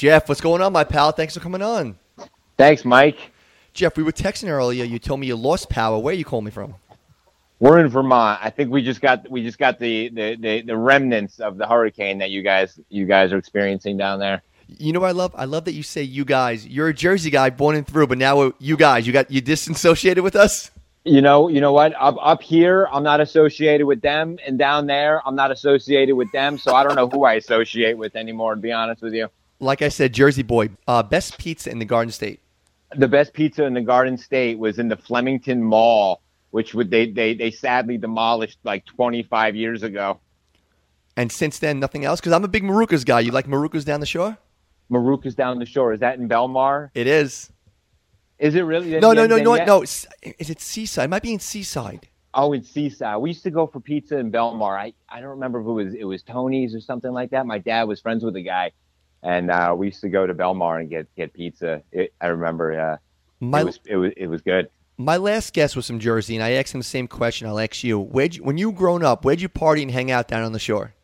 Jeff, what's going on, my pal? Thanks for coming on. Thanks, Mike. Jeff, we were texting earlier. You told me you lost power. Where you call me from? We're in Vermont. I think we just got we just got the, the, the, the remnants of the hurricane that you guys you guys are experiencing down there. You know what I love? I love that you say you guys. You're a Jersey guy, born and through, but now you guys, you got you disassociated with us. You know, you know what? Up up here, I'm not associated with them, and down there, I'm not associated with them. So I don't know who I associate with anymore. To be honest with you, like I said, Jersey boy, uh, best pizza in the Garden State. The best pizza in the Garden State was in the Flemington Mall, which would they they they sadly demolished like 25 years ago. And since then, nothing else. Because I'm a big Maruca's guy. You like Maruca's down the shore? Maruca's down the shore. Is that in Belmar? It is. Is it really? No, no, no, no, no. Is it Seaside? It might be in Seaside. Oh, in Seaside. We used to go for pizza in Belmar. I, I don't remember if it was it was Tony's or something like that. My dad was friends with a guy, and uh, we used to go to Belmar and get get pizza. It, I remember. Uh, my, it was it was it was good. My last guest was from Jersey, and I asked him the same question. I'll ask you: Where'd you, when you grown up, where'd you party and hang out down on the shore?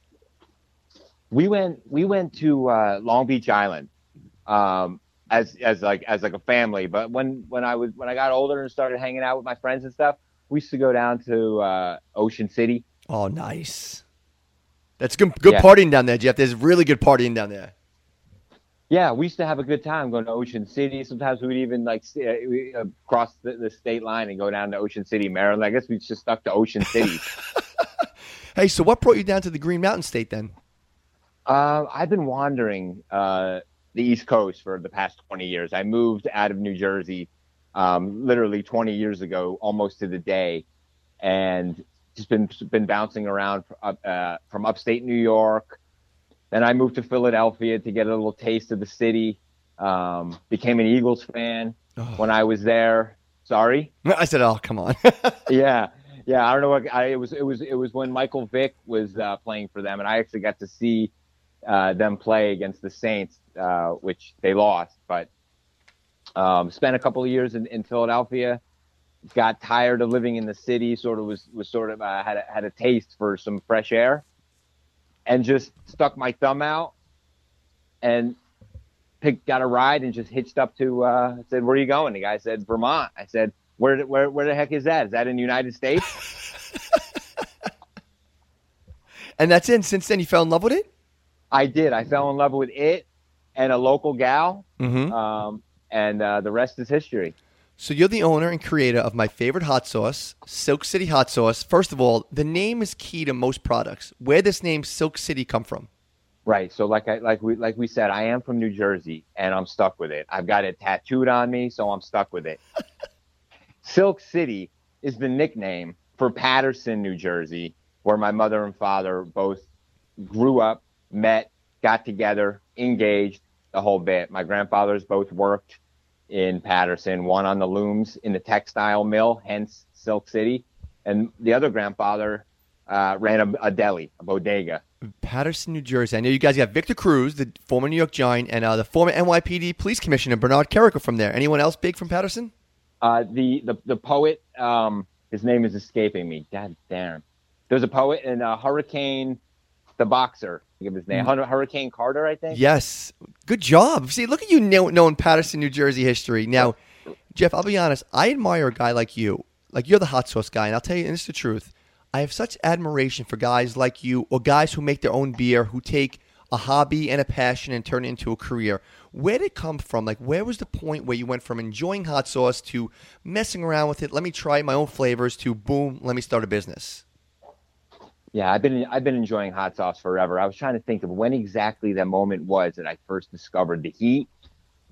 We went we went to uh, Long Beach Island. Um, as as like as like a family. But when when I was when I got older and started hanging out with my friends and stuff, we used to go down to uh, Ocean City. Oh, nice. That's good good yeah. partying down there, Jeff. There's really good partying down there. Yeah, we used to have a good time going to Ocean City. Sometimes we'd even like uh, cross the, the, state line and go down to Ocean City, Maryland. I guess we just stuck to Ocean City. hey, so what brought you down to the Green Mountain State then? Uh, I've been wandering uh, the East Coast for the past 20 years. I moved out of New Jersey um, literally 20 years ago, almost to the day, and just been been bouncing around uh, from upstate New York. Then I moved to Philadelphia to get a little taste of the city. Um, became an Eagles fan oh. when I was there. Sorry, I said, "Oh, come on." yeah, yeah. I don't know what I, it was. It was. It was when Michael Vick was uh, playing for them, and I actually got to see uh, them play against the Saints, uh, which they lost. But um, spent a couple of years in, in, Philadelphia. Got tired of living in the city. Sort of was was sort of uh, had a, had a taste for some fresh air, and just stuck my thumb out and picked got a ride and just hitched up to. Uh, said, "Where are you going?" The guy said, "Vermont." I said, "Where where where the heck is that? Is that in the United States?" and that's it. Since then, you fell in love with it. I did. I fell in love with it and a local gal, mm-hmm. um, and uh, the rest is history. So you're the owner and creator of my favorite hot sauce, Silk City Hot Sauce. First of all, the name is key to most products. Where this name Silk City come from? Right. So like I like we like we said, I am from New Jersey and I'm stuck with it. I've got it tattooed on me, so I'm stuck with it. Silk City is the nickname for Paterson, New Jersey, where my mother and father both grew up met, got together, engaged, the whole bit. My grandfathers both worked in Paterson, one on the looms in the textile mill, hence Silk City, and the other grandfather uh, ran a, a, deli, a bodega. Paterson, New Jersey. I know you guys got Victor Cruz, the former New York Giant, and uh, the former NYPD Police Commissioner Bernard Kerik from there. Anyone else big from Paterson? Uh, the, the the poet, um, his name is escaping me. God damn. There's a poet in uh, Hurricane, the boxer give his name. Mm. Hurricane Carter, I think. Yes. Good job. See, look at you know knowing Paterson, New Jersey history. Now, Jeff, I'll be honest. I admire a guy like you. Like you're the hot sauce guy, and I'll tell you, and it's the truth. I have such admiration for guys like you, or guys who make their own beer, who take a hobby and a passion and turn it into a career. Where did it come from? Like, where was the point where you went from enjoying hot sauce to messing around with it? Let me try my own flavors. To boom, let me start a business. Yeah, I've been I've been enjoying hot sauce forever. I was trying to think of when exactly that moment was that I first discovered the heat.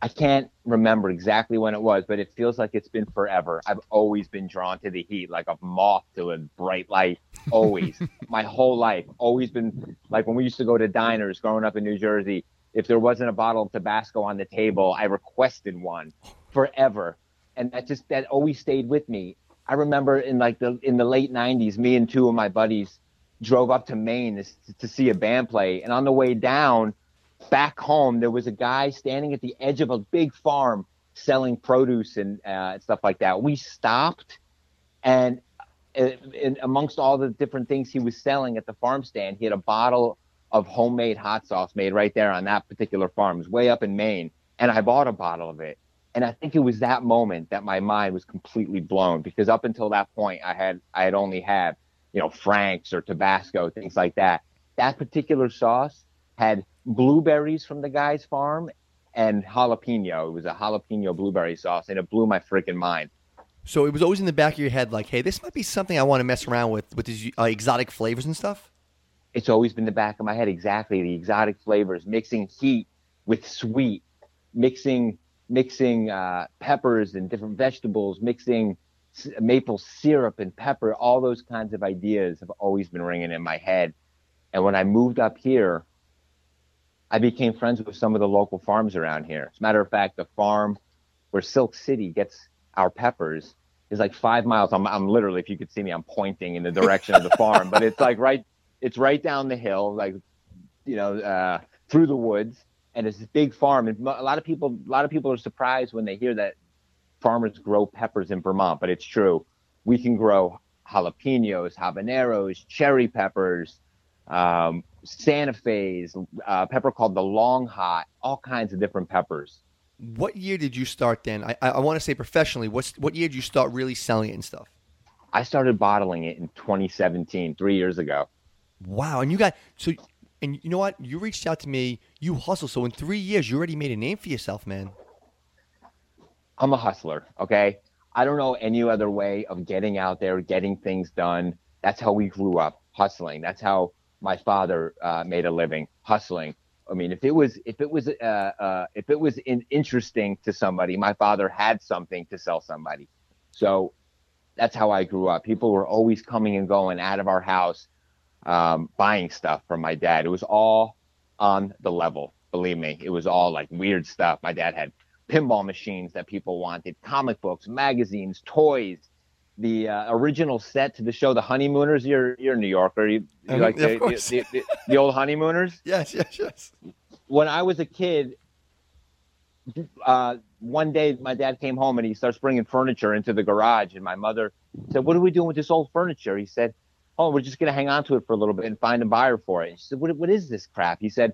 I can't remember exactly when it was, but it feels like it's been forever. I've always been drawn to the heat, like a moth to a bright light. Always, my whole life, always been like when we used to go to diners growing up in New Jersey. If there wasn't a bottle of Tabasco on the table, I requested one forever, and that just that always stayed with me. I remember in like the in the late '90s, me and two of my buddies drove up to Maine to, to see a band play. And on the way down, back home, there was a guy standing at the edge of a big farm selling produce and, uh, stuff like that. We stopped, and, and amongst all the different things he was selling at the farm stand, he had a bottle of homemade hot sauce made right there on that particular farm. It was way up in Maine, and I bought a bottle of it. And I think it was that moment that my mind was completely blown because up until that point, I had I had only had you know Frank's or Tabasco, things like that. That particular sauce had blueberries from the guy's farm and jalapeno. It was a jalapeno blueberry sauce, and it blew my freaking mind. So it was always in the back of your head, like, hey, this might be something I want to mess around with with these uh, exotic flavors and stuff. It's always been the back of my head exactly the exotic flavors, mixing heat with sweet, mixing mixing uh, peppers and different vegetables, mixing maple syrup and pepper. All those kinds of ideas have always been ringing in my head. And when I moved up here, I became friends with some of the local farms around here. As a matter of fact, the farm where Silk City gets our peppers is like five miles. I'm, I'm literally, if you could see me, I'm pointing in the direction of the farm, but it's like right, it's right down the hill, like, you know, uh, through the woods. And it's this big farm. And a lot of people, a lot of people are surprised when they hear that farmers grow peppers in Vermont, but it's true. We can grow jalapenos, habaneros, cherry peppers, um, Santa Fe's, uh, pepper called the Long Hot, all kinds of different peppers. What year did you start then? I, I, I want to say professionally. What's what year did you start really selling it and stuff? I started bottling it in 2017, three years ago. Wow, and you got so, and you know what? You reached out to me. You hustle. So in three years, you already made a name for yourself, man. I'm a hustler. Okay. I don't know any other way of getting out there, getting things done. That's how we grew up, hustling. That's how my father uh, made a living, hustling. I mean, if it was if it was uh, uh, if it was in, interesting to somebody, my father had something to sell somebody. So that's how I grew up. People were always coming and going out of our house, um, buying stuff from my dad. It was all on the level. Believe me, it was all like weird stuff. My dad had pinball machines that people wanted, comic books, magazines, toys. The uh, original set to the show, The Honeymooners. You're you're a New Yorker. You, you Mhm, like the, the, the, the old Honeymooners? Yes, yes, yes. when I was a kid, uh, one day my dad came home and he starts bringing furniture into the garage, and my mother said, "What are we doing with this old furniture?" He said, "Oh, we're just gonna hang on to it for a little bit and find a buyer for it." And she said, "What? What is this crap?" He said,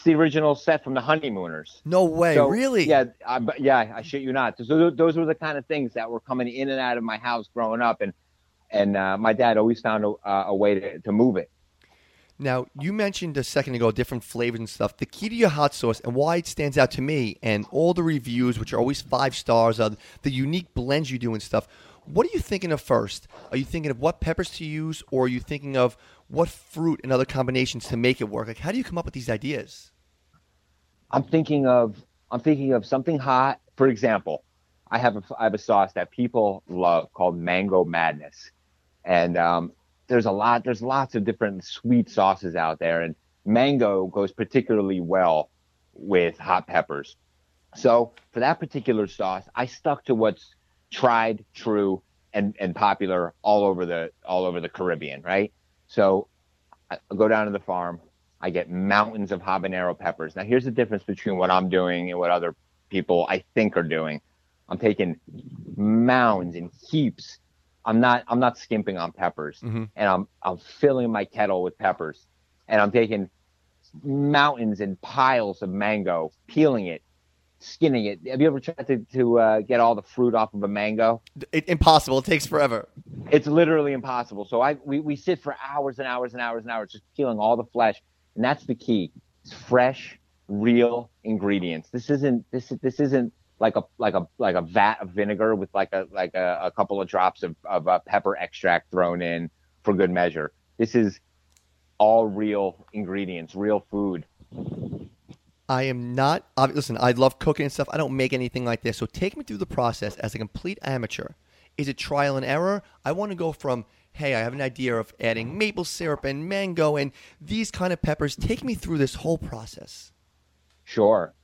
"It's the original set from the Honeymooners." No way, So, really? Yeah, I, but yeah, I shit you not. So those were the kind of things that were coming in and out of my house growing up, and and uh, my dad always found a, uh, a way to, to move it. Now, you mentioned a second ago different flavors and stuff. The key to your hot sauce and why it stands out to me, and all the reviews, which are always five stars, of the unique blends you do and stuff. What are you thinking of first? Are you thinking of what peppers to use, or are you thinking of what fruit and other combinations to make it work? Like, how do you come up with these ideas? I'm thinking of I'm thinking of something hot. For example, I have a I have a sauce that people love called Mango Madness, and um, there's a lot there's lots of different sweet sauces out there, and mango goes particularly well with hot peppers. So for that particular sauce, I stuck to what's tried, true, and and popular all over the all over the Caribbean, right? So I go down to the farm. I get mountains of habanero peppers. Now here's the difference between what I'm doing and what other people I think are doing. I'm taking mounds and heaps. I'm not I'm not skimping on peppers, Mhm. and I'm I'm filling my kettle with peppers, and I'm taking mountains and piles of mango, peeling it, skinning it. Have you ever tried to to uh, get all the fruit off of a mango? It, impossible. It takes forever. It's literally impossible. So I we, we sit for hours and hours and hours and hours just peeling all the flesh, and that's the key. It's fresh, real ingredients. This isn't this this isn't like a like a like a vat of vinegar with like a like a, a couple of drops of of uh, pepper extract thrown in for good measure. This is all real ingredients, real food. I am not. Listen, I love cooking and stuff. I don't make anything like this. So take me through the process as a complete amateur. Is it trial and error? I want to go from, hey, I have an idea of adding maple syrup and mango and these kind of peppers. Take me through this whole process. Sure.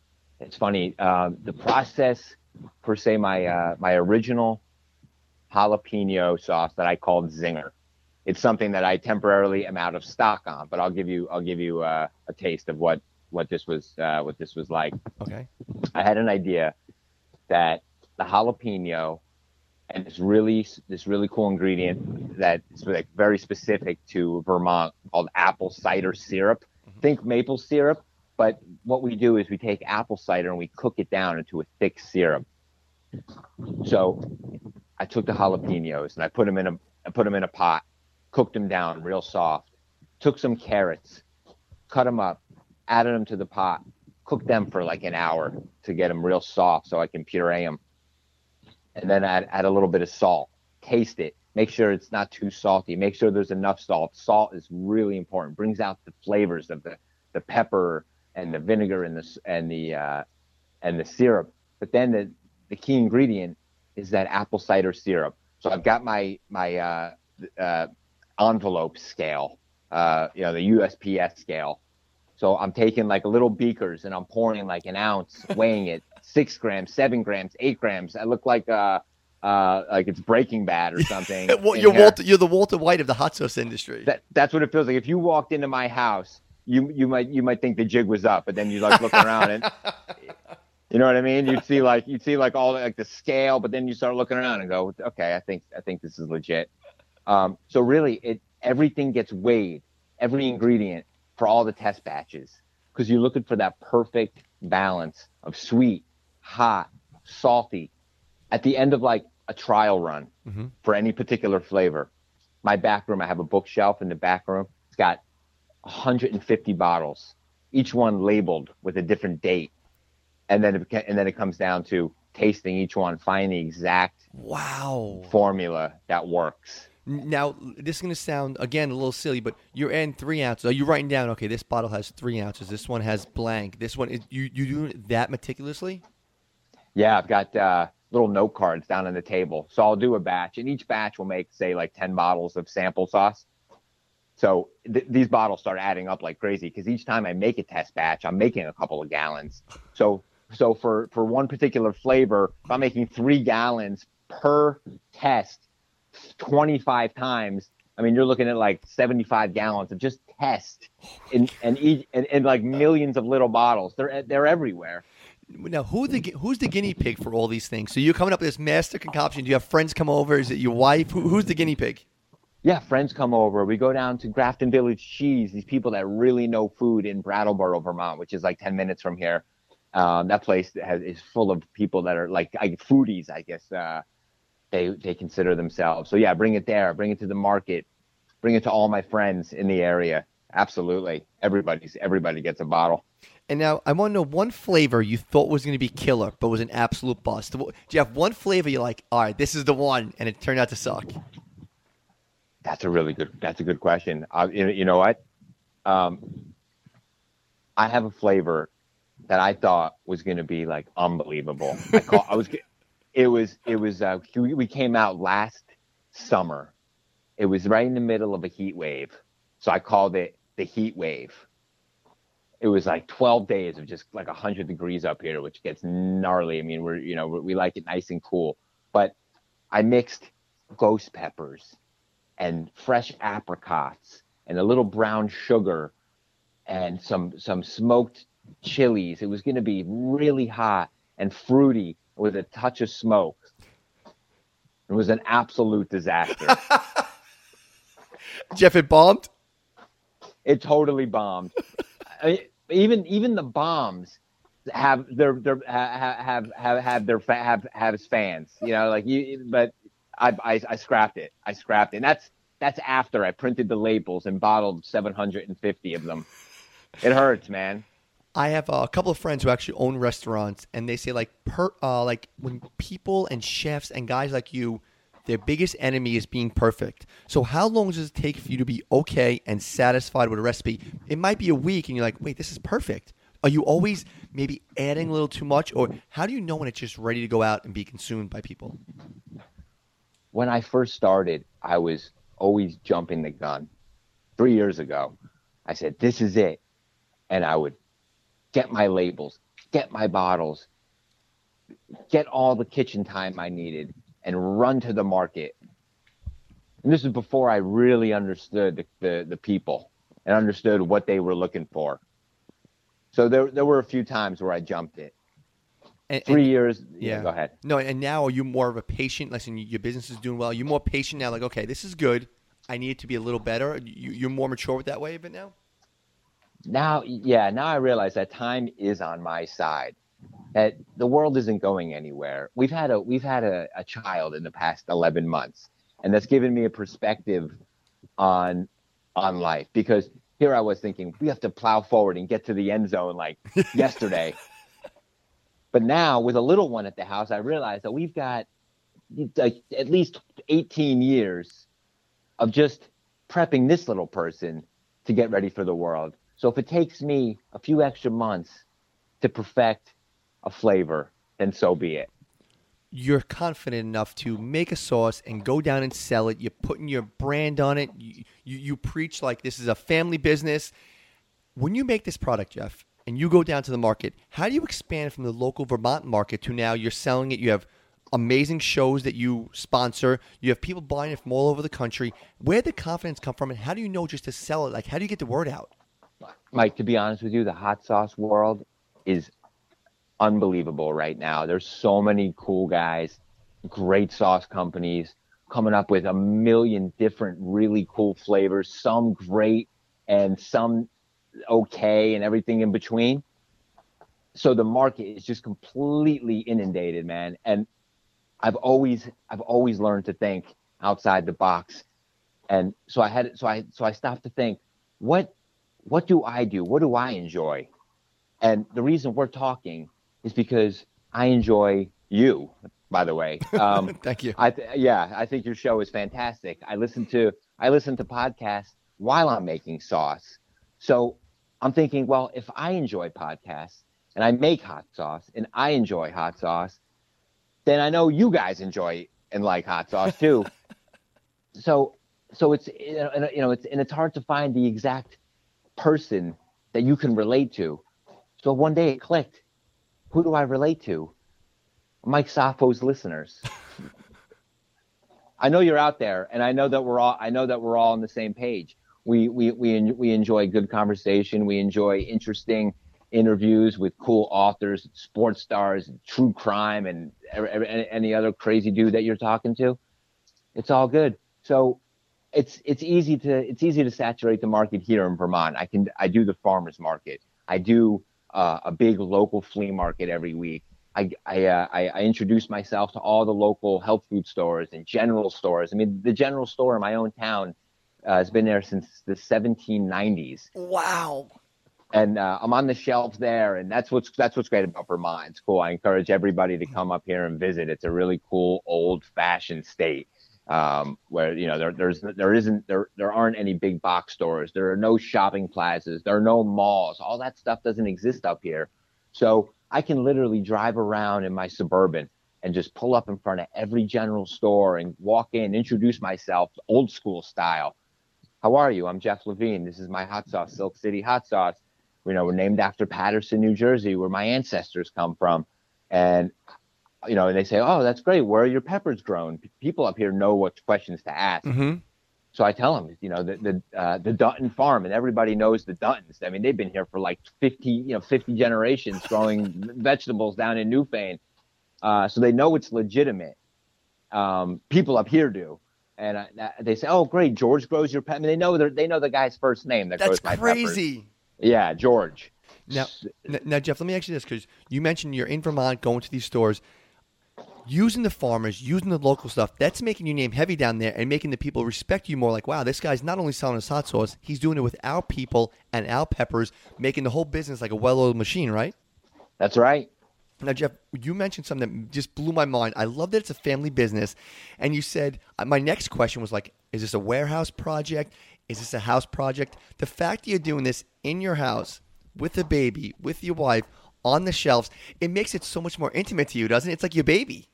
It's funny. Um, the process for say my uh, my original jalapeno sauce that I called Zinger. It's something that I temporarily am out of stock on, but I'll give you I'll give you uh, a taste of what what this was uh, what this was like. Okay. I had an idea that the jalapeno and this really this really cool ingredient that is like very specific to Vermont called apple cider syrup. think maple syrup, but what we do is we take apple cider and we cook it down into a thick syrup. So I took the jalapenos and I put them in a I put them in a pot, cooked them down real soft. Took some carrots, cut them up, added them to the pot, cooked them for like an hour to get them real soft so I can puree them. And then add add a little bit of salt. Taste it. Make sure it's not too salty. Make sure there's enough salt. Salt is really important. Brings out the flavors of the the pepper and the vinegar and the and the uh, and the syrup. But then the the key ingredient is that apple cider syrup. So I've got my my uh, uh, envelope scale, uh, you know, the USPS scale. So I'm taking like little beakers and I'm pouring like an ounce, weighing it six grams, seven grams, eight grams. I look like uh, uh, like it's Breaking Bad or something. well, you're Walter, you're the Walter White of the hot sauce industry. That, that's what it feels like. If you walked into my house, you you might you might think the jig was up, but then you like look around and you know what I mean? You'd see like you'd see like all the, like the scale, but then you start looking around and go, okay, I think I think this is legit. Um, so really, it everything gets weighed, every ingredient for all the test batches, because you're looking for that perfect balance of sweet, hot, salty. At the end of like a trial run mm-hmm. for any particular flavor, my back room, I have a bookshelf in the back room. It's got 150 bottles, each one labeled with a different date and then it, and then it comes down to tasting each one, finding the exact wow formula that works. Now, this is going to sound again a little silly, but you're adding three ounces. Are you writing down? Okay, this bottle has three ounces. This one has blank. This one is you you do that meticulously? Yeah, I've got uh, little note cards down on the table. So I'll do a batch, and each batch will make say like ten bottles of sample sauce. So th- these bottles start adding up like crazy because each time I make a test batch, I'm making a couple of gallons. So so for for one particular flavor, if I'm making three gallons per test, 25 times, I mean, you're looking at like 75 gallons of just test, in, and each and, and like millions of little bottles. They're they're everywhere. Now, who the who's the guinea pig for all these things? So you're coming up with this master concoction. Do you have friends come over? Is it your wife? Who, who's the guinea pig? Yeah, friends come over. We go down to Grafton Village Cheese. These people that really know food in Brattleboro, Vermont, which is like 10 minutes from here. Um, that place has, is full of people that are like I, foodies, I guess. Uh, they they consider themselves. So yeah, bring it there. Bring it to the market. Bring it to all my friends in the area. Absolutely, everybody's everybody gets a bottle. And now I want to know one flavor you thought was going to be killer, but was an absolute bust. Do you have one flavor you're like, all right, this is the one, and it turned out to suck? That's a really good. That's a good question. Uh, you, you know what? Um, I have a flavor that I thought was going to be like unbelievable. I, call, I was, it was, it was. Uh, we came out last summer. It was right in the middle of a heat wave, so I called it the heat wave. It was like 12 days of just like 100 degrees up here, which gets gnarly. I mean, we're you know we like it nice and cool, but I mixed ghost peppers and fresh apricots and a little brown sugar and some some smoked chilies. It was going to be really hot and fruity with a touch of smoke. It was an absolute disaster. Jeff, it bombed. It totally bombed. I, even even the bombs have their their have have have their have have fans. You know, like you. But I, I I scrapped it. I scrapped it. And that's that's after I printed the labels and bottled 750 of them. It hurts, man. I have a couple of friends who actually own restaurants, and they say like per uh, like when people and chefs and guys like you, their biggest enemy is being perfect. So how long does it take for you to be okay and satisfied with a recipe? It might be a week, and you're like, wait, this is perfect. Are you always maybe adding a little too much, or how do you know when it's just ready to go out and be consumed by people? When I first started, I was always jumping the gun. Three years ago, I said, "This is it," and I would get my labels, get my bottles, get all the kitchen time I needed, and run to the market. And this is before I really understood the, the, the people and understood what they were looking for. So there, there were a few times where I jumped it. And, Three and, years. Yeah. yeah. Go ahead. No, and now are you more of a patient? Listen, your business is doing well. You're more patient now. Like, okay, this is good. I need it to be a little better. You, you're more mature with that way of it now. Now, yeah, now I realize that time is on my side. That the world isn't going anywhere. We've had a we've had a, a child in the past 11 months, and that's given me a perspective on on life because here I was thinking we have to plow forward and get to the end zone like yesterday. But now with a little one at the house, I realize that we've got like at least 18 years of just prepping this little person to get ready for the world. So if it takes me a few extra months to perfect a flavor, then so be it. You're confident enough to make a sauce and go down and sell it. You're putting your brand on it. You, you, you preach like this is a family business. When you make this product, Jeff, and you go down to the market, how do you expand from the local Vermont market to now you're selling it? You have amazing shows that you sponsor. You have people buying it from all over the country. Where did the confidence come from, and how do you know just to sell it? Like, how do you get the word out? Mike, to be honest with you, the hot sauce world is unbelievable right now. There's so many cool guys, great sauce companies coming up with a million different really cool flavors, some great and some okay and everything in between. So the market is just completely inundated, man. And I've always I've always learned to think outside the box. And so I had so I so I stopped to think, what what do I do? What do I enjoy? And the reason we're talking is because I enjoy you, by the way. Um, Thank you. I th- yeah, I think your show is fantastic. I listen to I listen to podcasts while I'm making sauce. So I'm thinking, well, if I enjoy podcasts and I make hot sauce and I enjoy hot sauce, then I know you guys enjoy and like hot sauce too. so so it's you know it's and it's hard to find the exact person that you can relate to. So one day it clicked. Who do I relate to? Mike Safo's listeners. I know you're out there, and I know that we're all. I know that we're all on the same page. We we we we enjoy good conversation. We enjoy interesting interviews with cool authors, sports stars, true crime, and any other crazy dude that you're talking to. It's all good. So it's it's easy to it's easy to saturate the market here in Vermont. I can I do the farmers market. I do uh, a big local flea market every week. I I, uh, I, I introduce myself to all the local health food stores and general stores. I mean, the general store in my own town uh, has been there since the 1790s. Wow. And uh, I'm on the shelves there, and that's what's that's what's great about Vermont. It's cool. I encourage everybody to come up here and visit. It's a really cool, old-fashioned state um, where you know there there's there isn't there there aren't any big box stores. There are no shopping plazas. There are no malls. All that stuff doesn't exist up here. So I can literally drive around in my suburban and just pull up in front of every general store and walk in, introduce myself, old school style. How are you? I'm Jeff Levine. This is my hot sauce, Silk City hot sauce. You know, we're named after Paterson, New Jersey, where my ancestors come from. And you know, and they say, "Oh, that's great. Where are your peppers grown?" People up here know what questions to ask. Mm-hmm. So I tell them, you know, the the uh, the Dutton farm, and everybody knows the Duttons. I mean, they've been here for like 50, you know, 50 generations growing vegetables down in Newfane, uh, so they know it's legitimate. Um, people up here do, and I, they say, "Oh, great, George grows your pepper." I mean, they know they know the guy's first name that That's grows my crazy. Peppers. Yeah, George. Now, now, Jeff, let me ask you this because you mentioned you're in Vermont, going to these stores using the farmers, using the local stuff, that's making your name heavy down there and making the people respect you more. Like, wow, this guy's not only selling his hot sauce, he's doing it with our people and our peppers, making the whole business like a well-oiled machine, right? That's right. Now, Jeff, you mentioned something that just blew my mind. I love that it's a family business, and you said uh, my next question was like, is this a warehouse project? Is this a house project? The fact that you're doing this in your house with a baby, with your wife, on the shelves, it makes it so much more intimate to you, doesn't it? It's like your baby.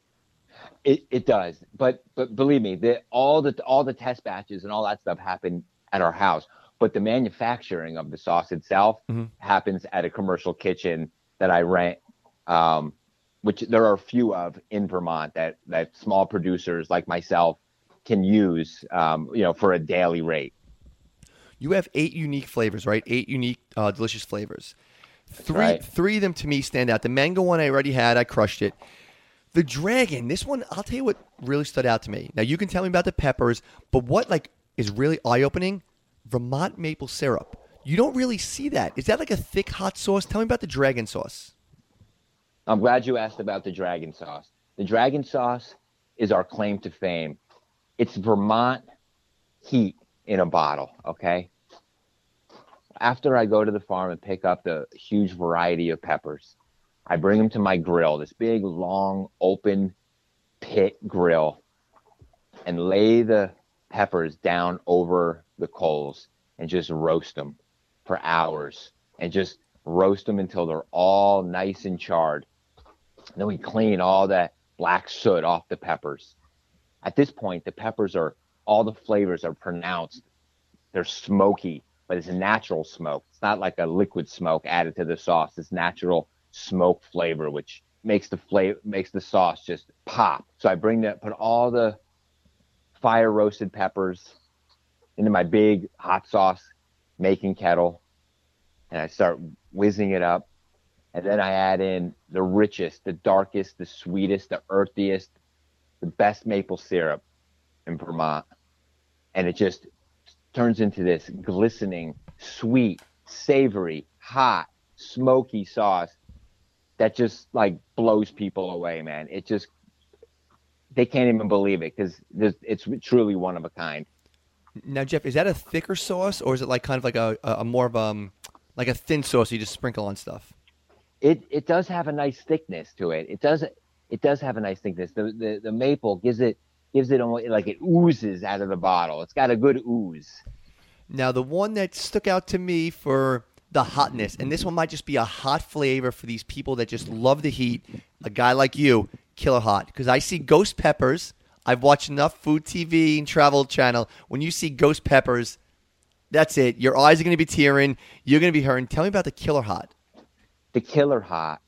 It it does, but but believe me, the, all the all the test batches and all that stuff happen at our house. But the manufacturing of the sauce itself mm-hmm. happens at a commercial kitchen that I rent, um, which there are a few of in Vermont that that small producers like myself can use, um, you know, for a daily rate. You have eight unique flavors, right? Eight unique, uh, delicious flavors. Three, right. three of them to me stand out. The mango one I already had, I crushed it. The dragon, this one, I'll tell you what really stood out to me. Now you can tell me about the peppers, but what like is really eye opening? Vermont maple syrup. You don't really see that. Is that like a thick hot sauce? Tell me about the dragon sauce. I'm glad you asked about the dragon sauce. The dragon sauce is our claim to fame. It's Vermont heat in a bottle, okay? After I go to the farm and pick up the huge variety of peppers, I bring them to my grill, this big, long, open pit grill, and lay the peppers down over the coals and just roast them for hours and just roast them until they're all nice and charred. And then we clean all that black soot off the peppers. At this point, the peppers are all the flavors are pronounced. They're smoky, but it's a natural smoke. It's not like a liquid smoke added to the sauce. It's natural smoke flavor, which makes the flavor makes the sauce just pop. So I bring that, put all the fire roasted peppers into my big hot sauce making kettle, and I start whizzing it up. And then I add in the richest, the darkest, the sweetest, the earthiest, the best maple syrup in Vermont. And it just turns into this glistening, sweet, savory, hot, smoky sauce that just like blows people away, man. It just they can't even believe it because it's truly one of a kind. Now, Jeff, is that a thicker sauce or is it like kind of like a, a more of um like a thin sauce you just sprinkle on stuff? It it does have a nice thickness to it. It does it does have a nice thickness. The the, the maple gives it gives it almost like it oozes out of the bottle. It's got a good ooze. Now, the one that stuck out to me for the hotness, and this one might just be a hot flavor for these people that just love the heat. A guy like you, killer hot, because I see ghost peppers. I've watched enough food TV and travel channel. When you see ghost peppers, that's it. Your eyes are going to be tearing. You're going to be hurting. Tell me about the killer hot. The killer hot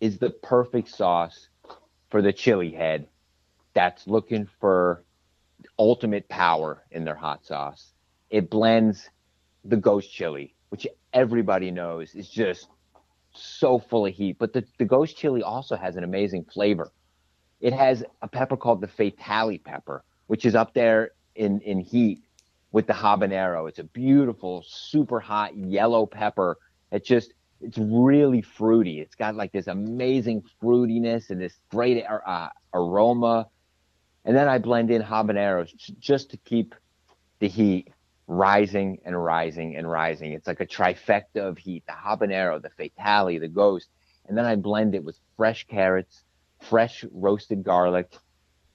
is the perfect sauce for the chili head that's looking for ultimate power in their hot sauce. It blends the ghost chili, which everybody knows is just so full of heat. But the, the ghost chili also has an amazing flavor. It has a pepper called the Fatali pepper, which is up there in, in heat with the habanero. It's a beautiful, super hot yellow pepper. It just it's really fruity. It's got like this amazing fruitiness and this great uh, aroma. And then I blend in habaneros just to keep the heat rising and rising and rising. It's like a trifecta of heat the habanero, the fatali, the ghost. And then I blend it with fresh carrots, fresh roasted garlic,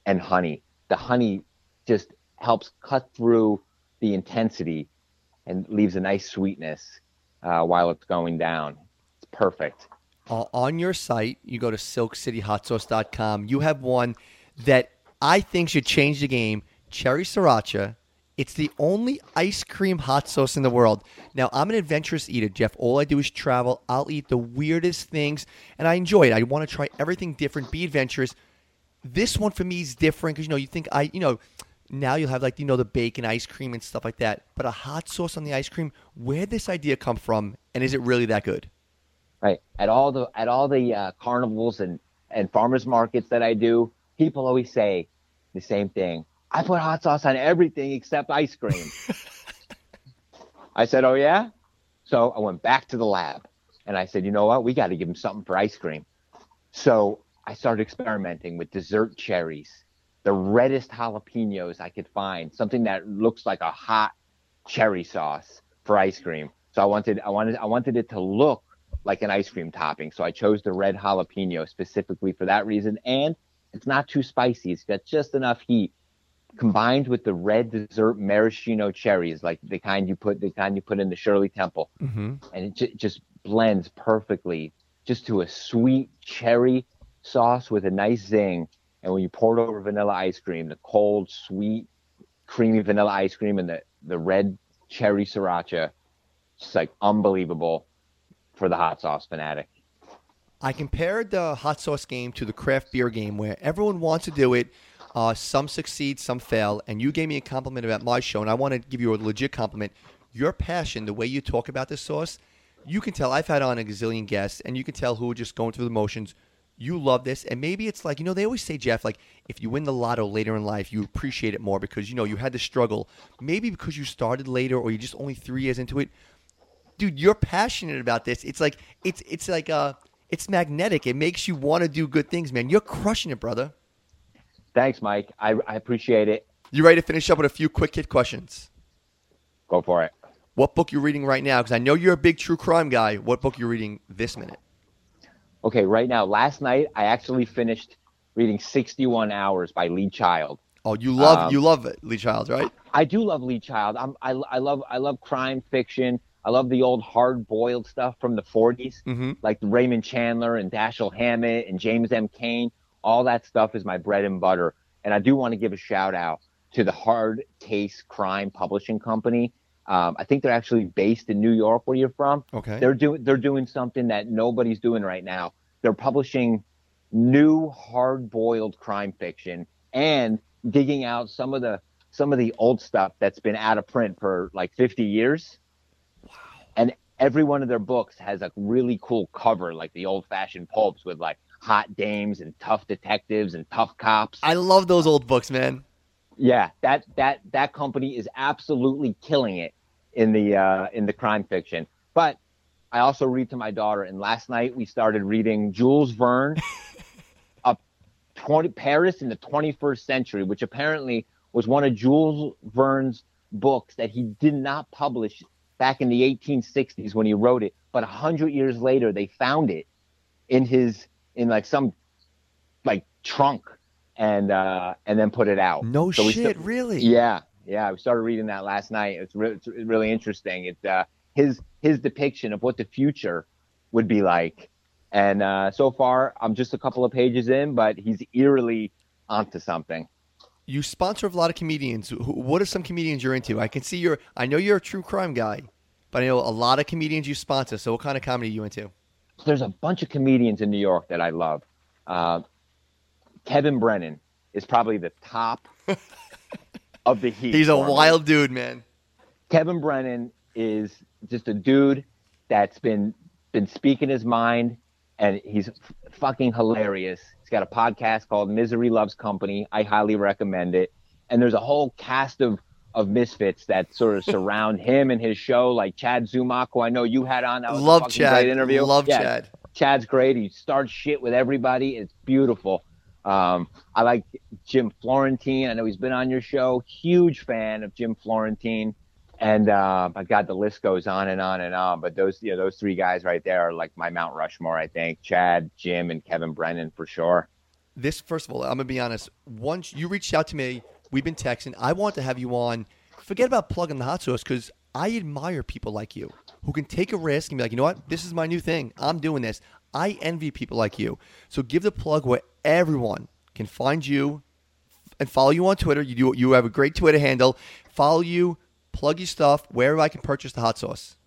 and honey. The honey just helps cut through the intensity and leaves a nice sweetness uh, while it's going down. It's perfect. Uh, on your site, you go to silkcityhotsauce.com. You have one that I think should change the game cherry sriracha it's the only ice cream hot sauce in the world. Now, I'm an adventurous eater, Jeff. All I do is travel. I'll eat the weirdest things, and I enjoy it. I want to try everything different, be adventurous. This one for me is different because, you know, you think I, you know, now you'll have like, you know, the bacon ice cream and stuff like that. But a hot sauce on the ice cream, where'd this idea come from, and is it really that good? Right. At all the at all the uh, carnivals and and farmers markets that I do, people always say the same thing I put hot sauce on everything except ice cream. I said, Oh, yeah? So I went back to the lab and I said, You know what? We got to give him something for ice cream. So I started experimenting with dessert cherries, the reddest jalapenos I could find, something that looks like a hot cherry sauce for ice cream. So I wanted, I wanted, I wanted it to look like an ice cream topping. So I chose the red jalapeno specifically for that reason. And it's not too spicy. It's got just enough heat combined with the red dessert maraschino cherries, like the kind you put the kind you put in the Shirley Temple, mm-hmm. and it j- just blends perfectly, just to a sweet cherry sauce with a nice zing. And when you pour it over vanilla ice cream, the cold, sweet, creamy vanilla ice cream and the the red cherry sriracha, just like unbelievable for the hot sauce fanatic. I compared the hot sauce game to the craft beer game, where everyone wants to do it uh, some succeed, some fail. And you gave me a compliment about my show, and I want to give you a legit compliment. Your passion, the way you talk about this sauce, you can tell. I've had on a gazillion guests, and you can tell who are just going through the motions. You love this, and maybe it's like you know they always say, Jeff, like if you win the lotto later in life, you appreciate it more because you know you had to struggle. Maybe because you started later, or you're just only three years into it. dude, you're passionate about this. It's like it's it's like uh it's magnetic. It makes you want to do good things, man. You're crushing it, brother. Thanks, Mike. I, I appreciate it. You ready to finish up with a few quick hit questions? Go for it. What book you reading right now? Because I know you're a big true crime guy. What book you reading this minute? Okay, right now, last night I actually finished reading 61 Hours by Lee Child. Oh, you love Um, you love it, Lee Child, right? I do love Lee Child. I'm, I, I love I love crime fiction. I love the old hard boiled stuff from the 40s, Mm-hmm. like Raymond Chandler and Dashiell Hammett and James M. Cain. All that stuff is my bread and butter. And I do want to give a shout out to the Hard Case Crime Publishing Company. Um, I think they're actually based in New York, where you're from. Okay. They're doing they're doing something that nobody's doing right now. They're publishing new hard boiled crime fiction and digging out some of the some of the old stuff that's been out of print for like 50 years. And every one of their books has a really cool cover, like the old fashioned pulps with like hot dames and tough detectives and tough cops. I love those old books, man. Yeah, that that that company is absolutely killing it in the uh, in the crime fiction. But I also read to my daughter, and last night we started reading Jules Verne, up twenty Paris in the 21st century, which apparently was one of Jules Verne's books that he did not publish back in the 1860s when he wrote it, but a hundred years later they found it in his in like some like trunk and uh and then put it out. No So shit, sta- really? yeah, yeah. I started reading that last night. It's, re- it's really interesting. It's uh, his his depiction of what the future would be like. And uh, so far, I'm just a couple of pages in, but he's eerily onto something. You sponsor a lot of comedians. What are some comedians you're into? I can see you're. I know you're a true crime guy, but I know a lot of comedians you sponsor. So what kind of comedy are you into? There's a bunch of comedians in New York that I love. Uh, Kevin Brennan is probably the top of the heat. He's a me. wild dude, man. Kevin Brennan is just a dude that's been been speaking his mind, and he's f- fucking hilarious. Got a podcast called Misery Loves Company. I highly recommend it. And there's a whole cast of of misfits that sort of surround him and his show, like Chad Zumock, who I know you had on. That was Love Chad. Great interview. Love Yeah, Chad. Chad's great. He starts shit with everybody. It's beautiful. Um, I like Jim Florentine. I know he's been on your show. Huge fan of Jim Florentine. And uh, my God, the list goes on and on and on. But those, you know, those three guys right there are like my Mount Rushmore. I think Chad, Jim, and Kevin Brennan for sure. This first of all, I'm gonna be honest. Once you reached out to me, we've been texting. I want to have you on. Forget about plugging the hot sauce because I admire people like you who can take a risk and be like, you know what, this is my new thing. I'm doing this. I envy people like you. So give the plug where everyone can find you and follow you on Twitter. You do. You have a great Twitter handle. Follow you. Plug your stuff wherever I can purchase the hot sauce.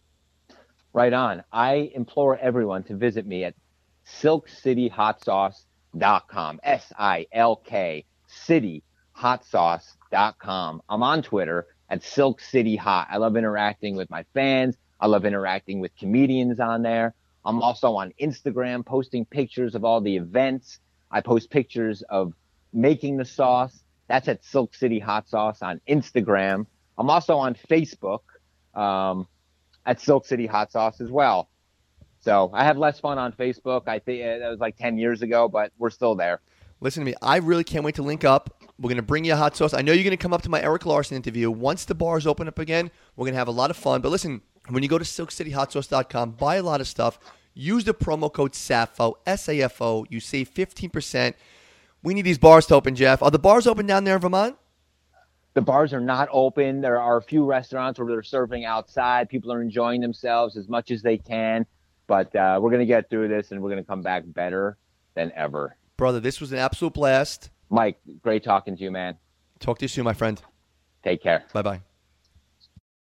Right on. I implore everyone to visit me at silkcityhotsauce.com. S I L K cityhotsauce.com. I'm on Twitter at Silk City Hot. I love interacting with my fans. I love interacting with comedians on there. I'm also on Instagram posting pictures of all the events. I post pictures of making the sauce. That's at Silk City Hot Sauce on Instagram. I'm also on Facebook. Um, at Silk City Hot Sauce as well. So I have less fun on Facebook. I think uh, that was like 10 years ago, but we're still there. Listen to me. I really can't wait to link up. We're going to bring you a hot sauce. I know you're going to come up to my Eric Larson interview. Once the bars open up again, we're going to have a lot of fun. But listen, when you go to silkcityhotsauce.com, buy a lot of stuff. Use the promo code SAFO, S A F O. You save 15%. We need these bars to open, Jeff. Are the bars open down there in Vermont? The bars are not open. There are a few restaurants where they're serving outside. People are enjoying themselves as much as they can. But uh, we're going to get through this and we're going to come back better than ever. Brother, this was an absolute blast. Mike, great talking to you, man. Talk to you soon, my friend. Take care. Bye bye.